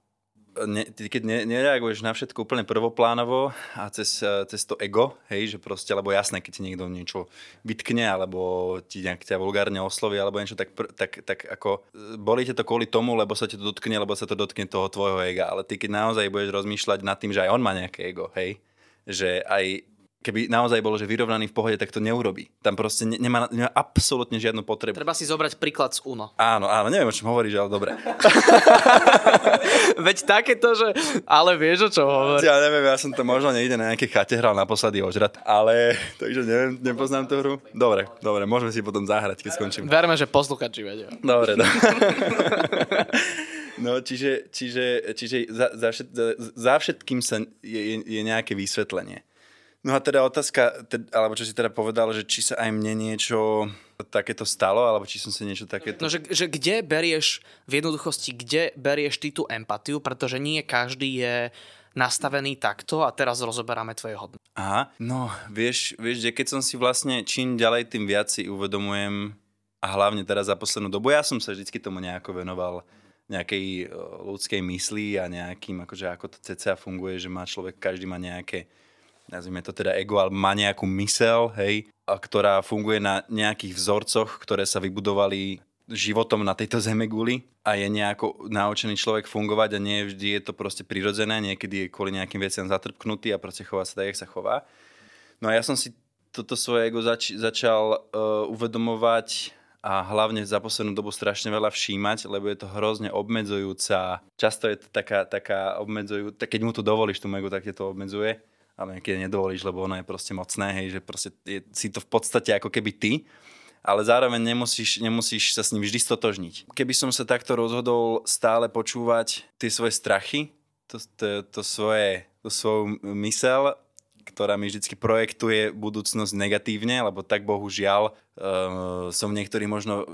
ne, ty keď ne, nereaguješ na všetko úplne prvoplánovo a cez, cez to ego, hej, že proste, alebo jasné, keď ti niekto niečo vytkne, alebo ti nejak ťa vulgárne osloví, alebo niečo, tak, tak, tak ako bolí to kvôli tomu, lebo sa ti to dotkne, lebo sa to dotkne toho tvojho ega, ale ty keď naozaj budeš rozmýšľať nad tým, že aj on má nejaké ego, hej, že aj keby naozaj bolo, že vyrovnaný v pohode, tak to neurobí. Tam proste ne, nemá, nemá absolútne žiadnu potrebu. Treba si zobrať príklad z UNO. Áno, áno, neviem, o čom hovoríš, ale dobre. Veď takéto, že... Ale vieš, o čo hovoríš. Ja neviem, ja som to možno niekde na nejakej chate hral naposledy ožrat, ale takže neviem, nepoznám tú hru. Dobre, dobre, môžeme si potom zahrať, keď skončím. Verme, že posluchači vedia. Dobre, dobre. No, čiže, čiže, čiže za, za, všet, za všetkým sa je, je nejaké vysvetlenie. No a teda otázka, alebo čo si teda povedal, že či sa aj mne niečo takéto stalo, alebo či som si niečo takéto... No, že, že kde berieš, v jednoduchosti, kde berieš ty tú empatiu, pretože nie každý je nastavený takto a teraz rozoberáme tvoje hodnoty. Aha, no vieš, vieš, že keď som si vlastne čím ďalej, tým viac si uvedomujem a hlavne teraz za poslednú dobu, ja som sa vždycky tomu nejako venoval nejakej ľudskej mysli a nejakým, akože ako to cca funguje, že má človek, každý má nejaké nazvime to teda ego, ale má nejakú mysel, hej, a ktorá funguje na nejakých vzorcoch, ktoré sa vybudovali životom na tejto zeme guli a je nejako naučený človek fungovať a nie vždy je to proste prirodzené, niekedy je kvôli nejakým veciam zatrpknutý a proste chová sa tak, jak sa chová. No a ja som si toto svoje ego zač- začal uh, uvedomovať a hlavne za poslednú dobu strašne veľa všímať, lebo je to hrozne obmedzujúca. Často je to taká, taká obmedzujúca, keď mu to dovolíš, tú ego, tak to obmedzuje, ale keď nedovolíš, lebo ono je proste mocné, hej, že proste je, si to v podstate ako keby ty, ale zároveň nemusíš, nemusíš sa s ním vždy stotožniť. Keby som sa takto rozhodol stále počúvať tie svoje strachy, to, to, to svoje, to svoju mysel ktorá mi vždy projektuje budúcnosť negatívne, lebo tak bohužiaľ uh, som v niektorých možno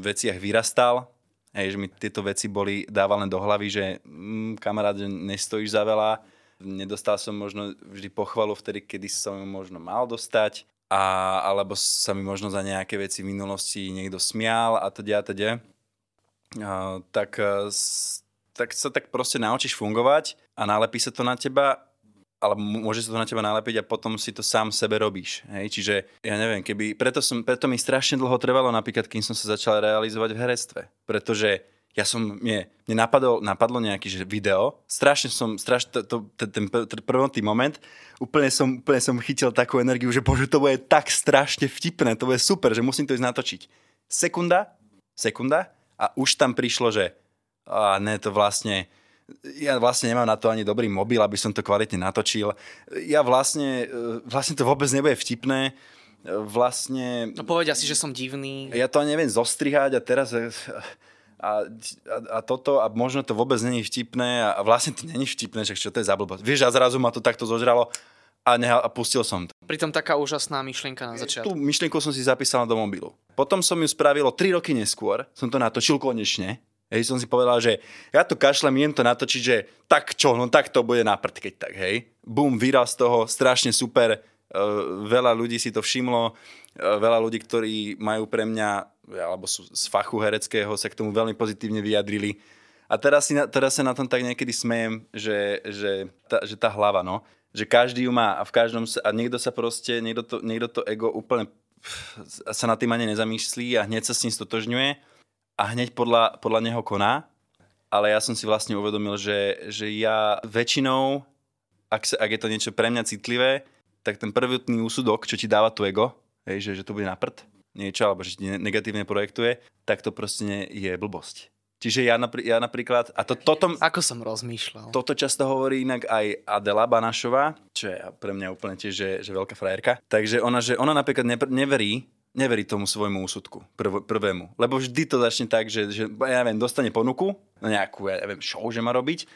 veciach vyrastal, hej, že mi tieto veci boli dávané do hlavy, že mm, kamarát, nestojíš za veľa, nedostal som možno vždy pochvalu vtedy, kedy som ju možno mal dostať, a, alebo sa mi možno za nejaké veci v minulosti niekto smial a teda a teda. Tak, uh, tak sa tak proste naučíš fungovať a nalepí sa to na teba ale môže sa to na teba nalepiť a potom si to sám sebe robíš. Hej? Čiže ja neviem, keby, preto, som, preto mi strašne dlho trvalo napríklad, kým som sa začal realizovať v herectve. Pretože ja som, mne, mne napadlo, napadlo nejaký že video, strašne som, strašne, to, to, ten, ten prvotný moment, úplne som, úplne som chytil takú energiu, že bože, to bude tak strašne vtipné, to bude super, že musím to ísť natočiť. Sekunda, sekunda a už tam prišlo, že a ne, to vlastne, ja vlastne nemám na to ani dobrý mobil, aby som to kvalitne natočil. Ja vlastne, e, vlastne to vôbec nebude vtipné. E, vlastne... No povedia si, že som divný. Ja to ani neviem zostrihať a teraz... E, a, a, a toto, a možno to vôbec není vtipné a, a vlastne to není vtipné, že čo to je za blbosť. Vieš, a zrazu ma to takto zožralo a, nehal, a pustil som to. Pritom taká úžasná myšlienka na začiatku. Tú myšlienku som si zapísal do mobilu. Potom som ju spravilo 3 roky neskôr, som to natočil konečne Hej, som si povedal, že ja to kašlem, jem to natočiť, že tak čo, no tak to bude na prd, keď tak, hej. Bum, výraz toho, strašne super, uh, veľa ľudí si to všimlo, veľa ľudí, ktorí majú pre mňa, alebo sú z fachu hereckého, sa k tomu veľmi pozitívne vyjadrili. A teraz, si na, teraz sa na tom tak niekedy smejem, že, že, tá, že tá hlava, no, že každý ju má a v každom sa, a niekto sa proste, niekto to, niekto to ego úplne sa na tým ani nezamýšľí a hneď sa s ním stotožňuje a hneď podľa, podľa neho koná. Ale ja som si vlastne uvedomil, že, že ja väčšinou, ak, sa, ak je to niečo pre mňa citlivé, tak ten prvotný úsudok, čo ti dáva tu ego, hej, že, že to bude na prd, niečo, alebo že ti negatívne projektuje, tak to proste je blbosť. Čiže ja, napr- ja napríklad... A to, toto, Ako som rozmýšľal. Toto často hovorí inak aj Adela Banašová, čo je pre mňa úplne tiež, že, že veľká frajerka. Takže ona, že ona napríklad neverí, neverí tomu svojmu úsudku, prv, prvému. Lebo vždy to začne tak, že, že ja neviem, dostane ponuku na nejakú, ja neviem, show, že má robiť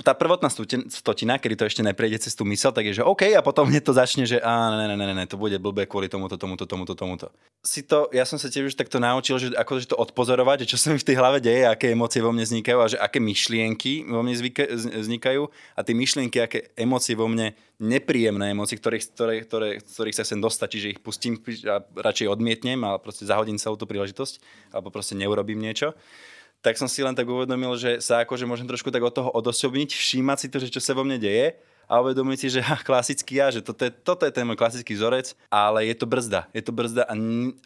tá prvotná stotina, kedy to ešte neprejde cez tú mysel, tak je, že OK, a potom hneď to začne, že a ne, ne, ne, ne, to bude blbé kvôli tomuto, tomuto, tomuto, tomuto. Si to, ja som sa tiež už takto naučil, že ako to odpozorovať, že čo sa mi v tej hlave deje, aké emócie vo mne vznikajú a že aké myšlienky vo mne vznikajú a tie myšlienky, aké emócie vo mne, nepríjemné emócie, ktorých, ktoré, ktoré, ktorých sa sem dostať, čiže ich pustím a radšej odmietnem a proste zahodím celú tú príležitosť alebo proste neurobím niečo tak som si len tak uvedomil, že sa akože môžem trošku tak od toho odosobniť, všímať si to, že čo sa vo mne deje a uvedomiť si, že ha, klasický ja, že toto je, toto je ten môj klasický vzorec, ale je to brzda. Je to brzda a,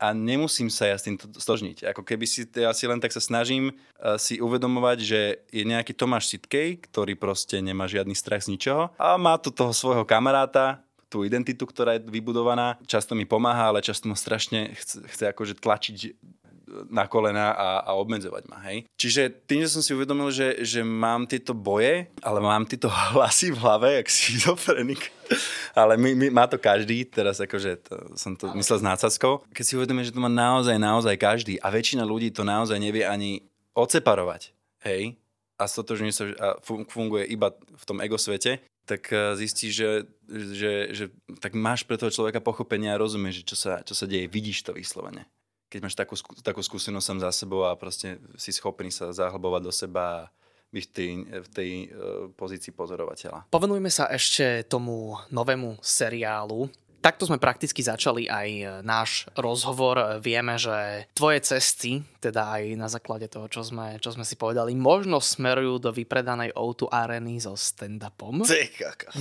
a nemusím sa ja s tým stožniť. Ako keby si, ja si len tak sa snažím uh, si uvedomovať, že je nejaký Tomáš Sitkej, ktorý proste nemá žiadny strach z ničoho a má tu toho svojho kamaráta, tú identitu, ktorá je vybudovaná. Často mi pomáha, ale často ma strašne chce, chce akože tlačiť na kolena a, a obmedzovať ma, hej. Čiže tým, že som si uvedomil, že, že mám tieto boje, ale mám tieto hlasy v hlave, jak schizofrenik, ale my, my, má to každý, teraz akože to, som to myslel s nácazkou. Keď si uvedomím, že to má naozaj, naozaj každý a väčšina ľudí to naozaj nevie ani odseparovať, hej, a stotožňuje sa a funguje iba v tom ego svete, tak eh, zistíš, že, že, že tak máš pre toho človeka pochopenie a rozumieš, čo sa, čo sa deje, vidíš to vyslovene keď máš takú, takú skúsenosť som za sebou a proste si schopný sa zahlbovať do seba a byť v tej, v tej uh, pozícii pozorovateľa. Povenujme sa ešte tomu novému seriálu. Takto sme prakticky začali aj e, náš rozhovor. Vieme, že tvoje cesty, teda aj na základe toho, čo sme, čo sme si povedali, možno smerujú do vypredanej O2 areny so stand-upom.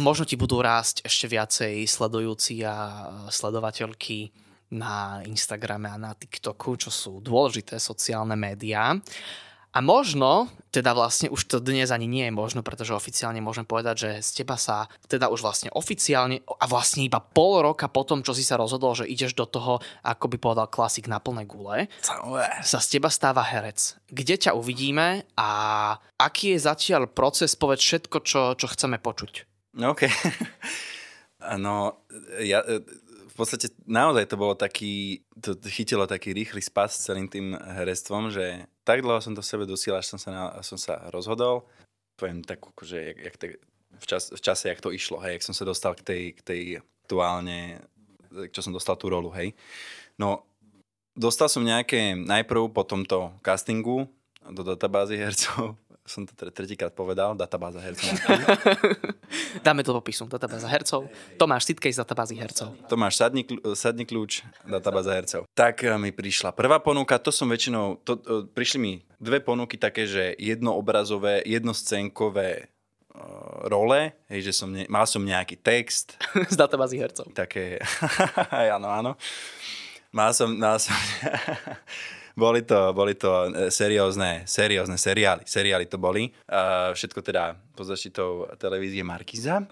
Možno ti budú rásť ešte viacej sledujúci a e, sledovateľky na Instagrame a na TikToku, čo sú dôležité sociálne médiá. A možno, teda vlastne už to dnes ani nie je možno, pretože oficiálne môžem povedať, že z teba sa teda už vlastne oficiálne a vlastne iba pol roka potom, čo si sa rozhodol, že ideš do toho, ako by povedal klasik na plné gule, sa z teba stáva herec. Kde ťa uvidíme a aký je zatiaľ proces, povedz všetko, čo, čo chceme počuť. OK. no, ja, v podstate naozaj to bolo taký, to chytilo taký rýchly spas s celým tým herectvom, že tak dlho som to v sebe dusil, až som sa, na, som sa rozhodol. Poviem tak, že jak, jak te, v, čas, v čase, jak to išlo, hej, jak som sa dostal k tej, k tej aktuálne, čo som dostal tú rolu, hej. No, dostal som nejaké, najprv po tomto castingu do databázy hercov, som to tretíkrát povedal, databáza hercov. Dáme to popisu, databáza hercov. Tomáš Sitkej z databázy hercov. Tomáš sadni, sadni kľúč, databáza hercov. Tak eh, mi prišla prvá ponuka, to som väčšinou, to, to, prišli mi dve ponuky také, že jednoobrazové, jednoscénkové uh, role, hej, že som ne, mal som nejaký text. z databázy hercov. Také, áno, áno. Mal som, mal som boli to, boli to e, seriózne, seriózne seriály. Seriály to boli. Uh, všetko teda pod zaštitou televízie Markiza.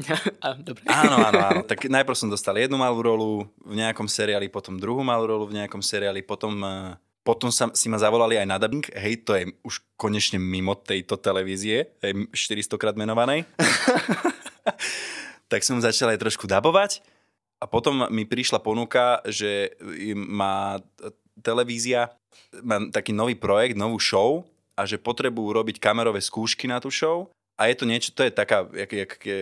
Dobre. Áno, áno, áno. Tak najprv som dostal jednu malú rolu v nejakom seriáli, potom druhú malú rolu v nejakom seriáli, potom uh, potom sa, si ma zavolali aj na dubbing, hej, to je už konečne mimo tejto televízie, 400 krát menovanej. tak som začal aj trošku dabovať a potom mi prišla ponuka, že má televízia má taký nový projekt, novú show a že potrebujú robiť kamerové skúšky na tú show a je to niečo, to je taká, jak, jak je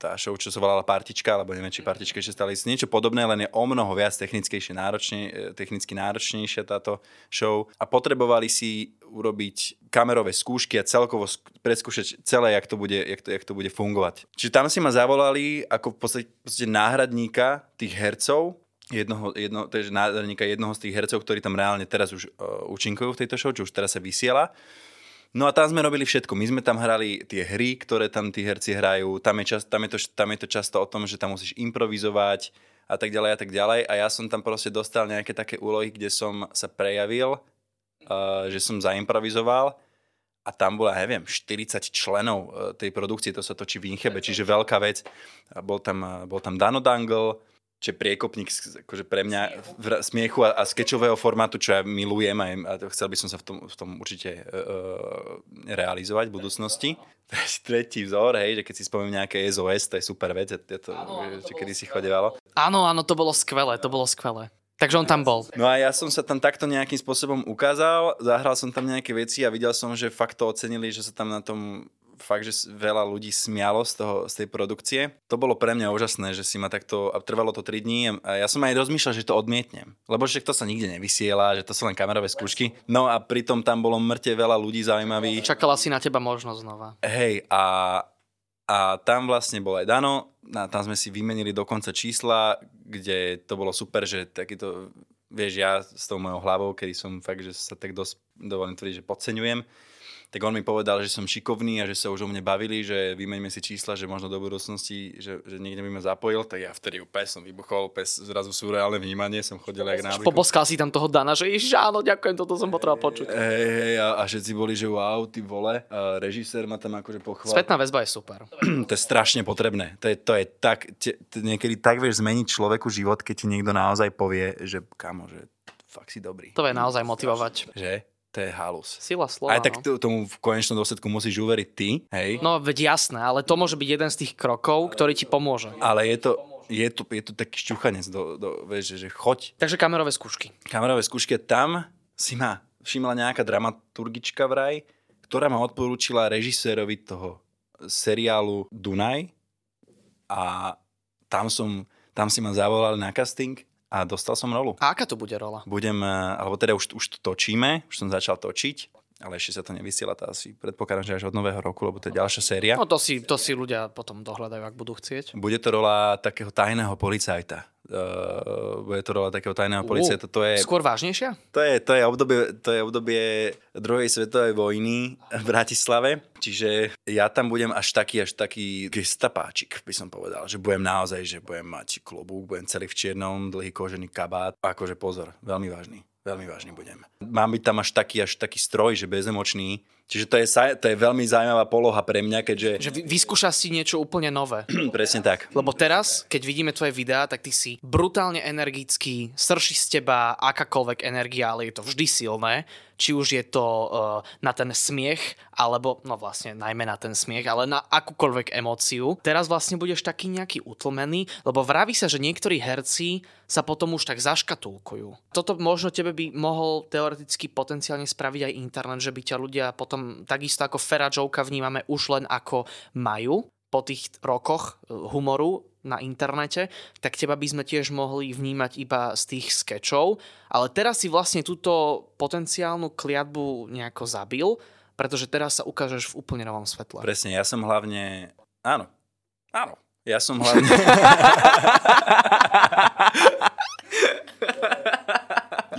tá show, čo sa volala Partička, alebo neviem, či Partička ešte stále niečo podobné, len je o mnoho viac technickejšie, náročne, technicky náročnejšia táto show a potrebovali si urobiť kamerové skúšky a celkovo preskúšať celé, jak to bude, jak to, jak to bude fungovať. Čiže tam si ma zavolali ako v podstate, v podstate náhradníka tých hercov jednoho, jedno, to je jednoho z tých hercov, ktorí tam reálne teraz už uh, účinkujú v tejto show, čo už teraz sa vysiela. No a tam sme robili všetko. My sme tam hrali tie hry, ktoré tam tí herci hrajú. Tam je, čas, tam, je to, tam je to často o tom, že tam musíš improvizovať a tak ďalej a tak ďalej. A ja som tam proste dostal nejaké také úlohy, kde som sa prejavil, uh, že som zaimprovizoval a tam bola, neviem, 40 členov uh, tej produkcie, to sa točí v Inchebe, čiže veľká vec. Bol tam, bol tam Dano Dangle, čo je priekopník akože pre mňa v smiechu a, a skečového formátu, čo ja milujem a, a chcel by som sa v tom, v tom určite uh, realizovať v budúcnosti. Tretí vzor, hej, že keď si spomínam nejaké SOS, to je super vec, je to, áno, to kedy si chodevalo. Áno, áno, to bolo skvelé, to bolo skvelé. Takže on tam bol. No a ja som sa tam takto nejakým spôsobom ukázal, zahral som tam nejaké veci a videl som, že fakt to ocenili, že sa tam na tom fakt, že veľa ľudí smialo z, toho, z tej produkcie. To bolo pre mňa úžasné, že si ma takto, a trvalo to 3 dní a ja som aj rozmýšľal, že to odmietnem. Lebo že to sa nikde nevysiela, že to sú len kamerové skúšky. No a pritom tam bolo mŕte veľa ľudí zaujímavých. Čakala si na teba možnosť znova. Hej, a, a tam vlastne bol aj Dano, a tam sme si vymenili dokonca čísla, kde to bolo super, že takýto, vieš, ja s tou mojou hlavou, kedy som fakt, že sa tak dosť dovolím tvrdiť, že podceňujem, tak on mi povedal, že som šikovný a že sa už o mne bavili, že vymeňme si čísla, že možno do budúcnosti, že, že niekde by ma zapojil, tak ja vtedy úplne som vybuchol, pes zrazu surreálne vnímanie, som chodil jak nábyku. Poboskal si tam toho Dana, že ježiš, áno, ďakujem, toto som potreboval počuť. Hej, hej, a, a všetci boli, že wow, ty vole, a režisér ma tam akože pochvál. Spätná väzba je super. to je strašne potrebné. To je, to je tak, te, niekedy tak vieš zmeniť človeku život, keď ti niekto naozaj povie, že kamo, že fakt si dobrý. To je naozaj motivovať. Že? To je halus. Sila slova. Aj tak no. tomu v konečnom dôsledku musíš uveriť ty, hej? No veď jasné, ale to môže byť jeden z tých krokov, ktorý ti pomôže. Ale je to, je to, je to taký šťuchanec, do, do, vieš, že choď. Takže kamerové skúšky. Kamerové skúšky, tam si ma všimla nejaká dramaturgička vraj, ktorá ma odporúčila režisérovi toho seriálu Dunaj a tam som, tam si ma zavolali na casting a dostal som rolu. A aká to bude rola? Budem, alebo teda už, už to točíme, už som začal točiť ale ešte sa to nevysiela, to asi predpokladám, že až od nového roku, lebo to je ďalšia séria. No to si, to si ľudia potom dohľadajú, ak budú chcieť. Bude to rola takého tajného policajta. Uh, bude to rola takého tajného uh, policajta. To je, skôr vážnejšia? To je, to, je obdobie, to je obdobie druhej svetovej vojny v Bratislave, čiže ja tam budem až taký, až taký gestapáčik, by som povedal. Že budem naozaj, že budem mať klobúk, budem celý v čiernom, dlhý kožený kabát. Akože pozor, veľmi vážny veľmi vážny budem. Mám byť tam až taký, až taký stroj, že bezemočný. Čiže to je, to je veľmi zaujímavá poloha pre mňa, keďže... Že vy- vyskúšaš si niečo úplne nové. Presne tak. Lebo teraz, keď vidíme tvoje videá, tak ty si brutálne energický, srší z teba akákoľvek energia, ale je to vždy silné. Či už je to uh, na ten smiech, alebo, no vlastne najmä na ten smiech, ale na akúkoľvek emóciu. Teraz vlastne budeš taký nejaký utlmený, lebo vraví sa, že niektorí herci sa potom už tak zaškatulkujú. Toto možno tebe by mohol teoreticky potenciálne spraviť aj internet, že by ťa ľudia potom takisto ako Fera Joka vnímame už len ako majú, po tých rokoch e, humoru na internete, tak teba by sme tiež mohli vnímať iba z tých skečov, ale teraz si vlastne túto potenciálnu kliatbu nejako zabil, pretože teraz sa ukážeš v úplne novom svetle. Presne, ja som hlavne... Áno, áno. Ja som hlavne...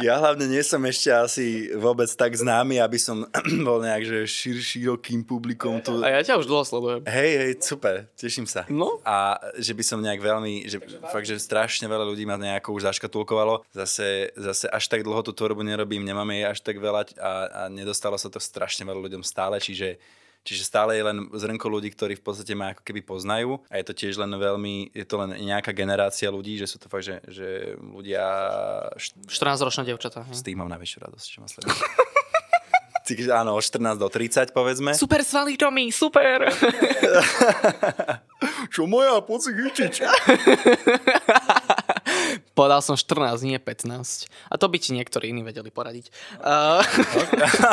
Ja hlavne nie som ešte asi vôbec tak známy, aby som bol nejak že šir, širokým publikom tu. A ja ťa už dlho sledujem. Hej, hej, super, teším sa. No. A že by som nejak veľmi, že fakt, že strašne veľa ľudí ma nejako už zaškatulkovalo. Zase, zase až tak dlho tú tvorbu nerobím, nemáme jej až tak veľa a, a nedostalo sa to strašne veľa ľuďom stále, čiže Čiže stále je len zrnko ľudí, ktorí v podstate ma ako keby poznajú a je to tiež len veľmi, je to len nejaká generácia ľudí, že sú to fakt, že, že ľudia... 14-ročné devčatá. Z tých mám najväčšiu radosť, čo ma sledujú. áno, od 14 do 30 povedzme. Super svaly, Tommy, super! čo moja, poď si Povedal som 14, nie 15. A to by ti niektorí iní vedeli poradiť. Uh...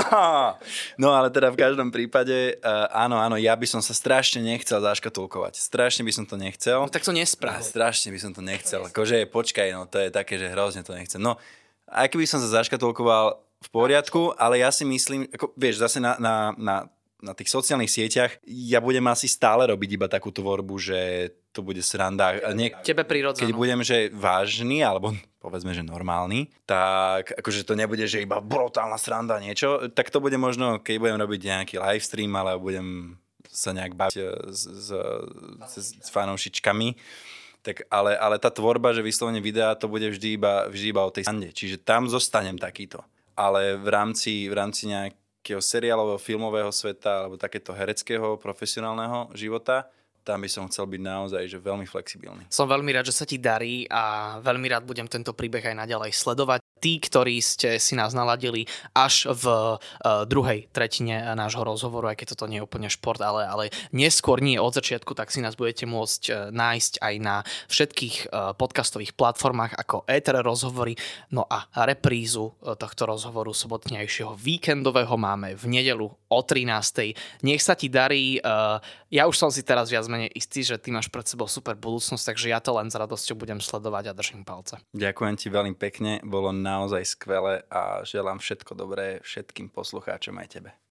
no ale teda v každom prípade, uh, áno, áno, ja by som sa strašne nechcel zaškatulkovať. Strašne by som to nechcel. No, tak to nesprav. Strašne by som to nechcel. Akože počkaj, no to je také, že hrozne to nechcem. No, aj keby som sa zaškatulkoval v poriadku, ale ja si myslím, ako, vieš, zase na, na, na na tých sociálnych sieťach, ja budem asi stále robiť iba takú tvorbu, že to bude sranda. Nie, Tebe prirodzenú. Keď budem, že vážny, alebo povedzme, že normálny, tak akože to nebude, že iba brutálna sranda niečo, tak to bude možno, keď budem robiť nejaký live stream, ale budem sa nejak baviť s, s, s, s fanoušičkami, tak ale, ale tá tvorba, že vyslovene videa, to bude vždy iba, vždy iba o tej srande. Čiže tam zostanem takýto. Ale v rámci, v rámci nejak, takého seriálového, filmového sveta alebo takéto hereckého, profesionálneho života, tam by som chcel byť naozaj že veľmi flexibilný. Som veľmi rád, že sa ti darí a veľmi rád budem tento príbeh aj naďalej sledovať tí, ktorí ste si nás naladili až v uh, druhej tretine nášho rozhovoru, aj keď toto nie je úplne šport, ale, ale neskôr, nie od začiatku, tak si nás budete môcť uh, nájsť aj na všetkých uh, podcastových platformách ako Ether rozhovory, no a reprízu tohto rozhovoru sobotnejšieho víkendového máme v nedelu o 13. Nech sa ti darí, uh, ja už som si teraz viac menej istý, že ty máš pred sebou super budúcnosť, takže ja to len s radosťou budem sledovať a držím palce. Ďakujem ti veľmi pekne, bolo na naozaj skvelé a želám všetko dobré všetkým poslucháčom aj tebe.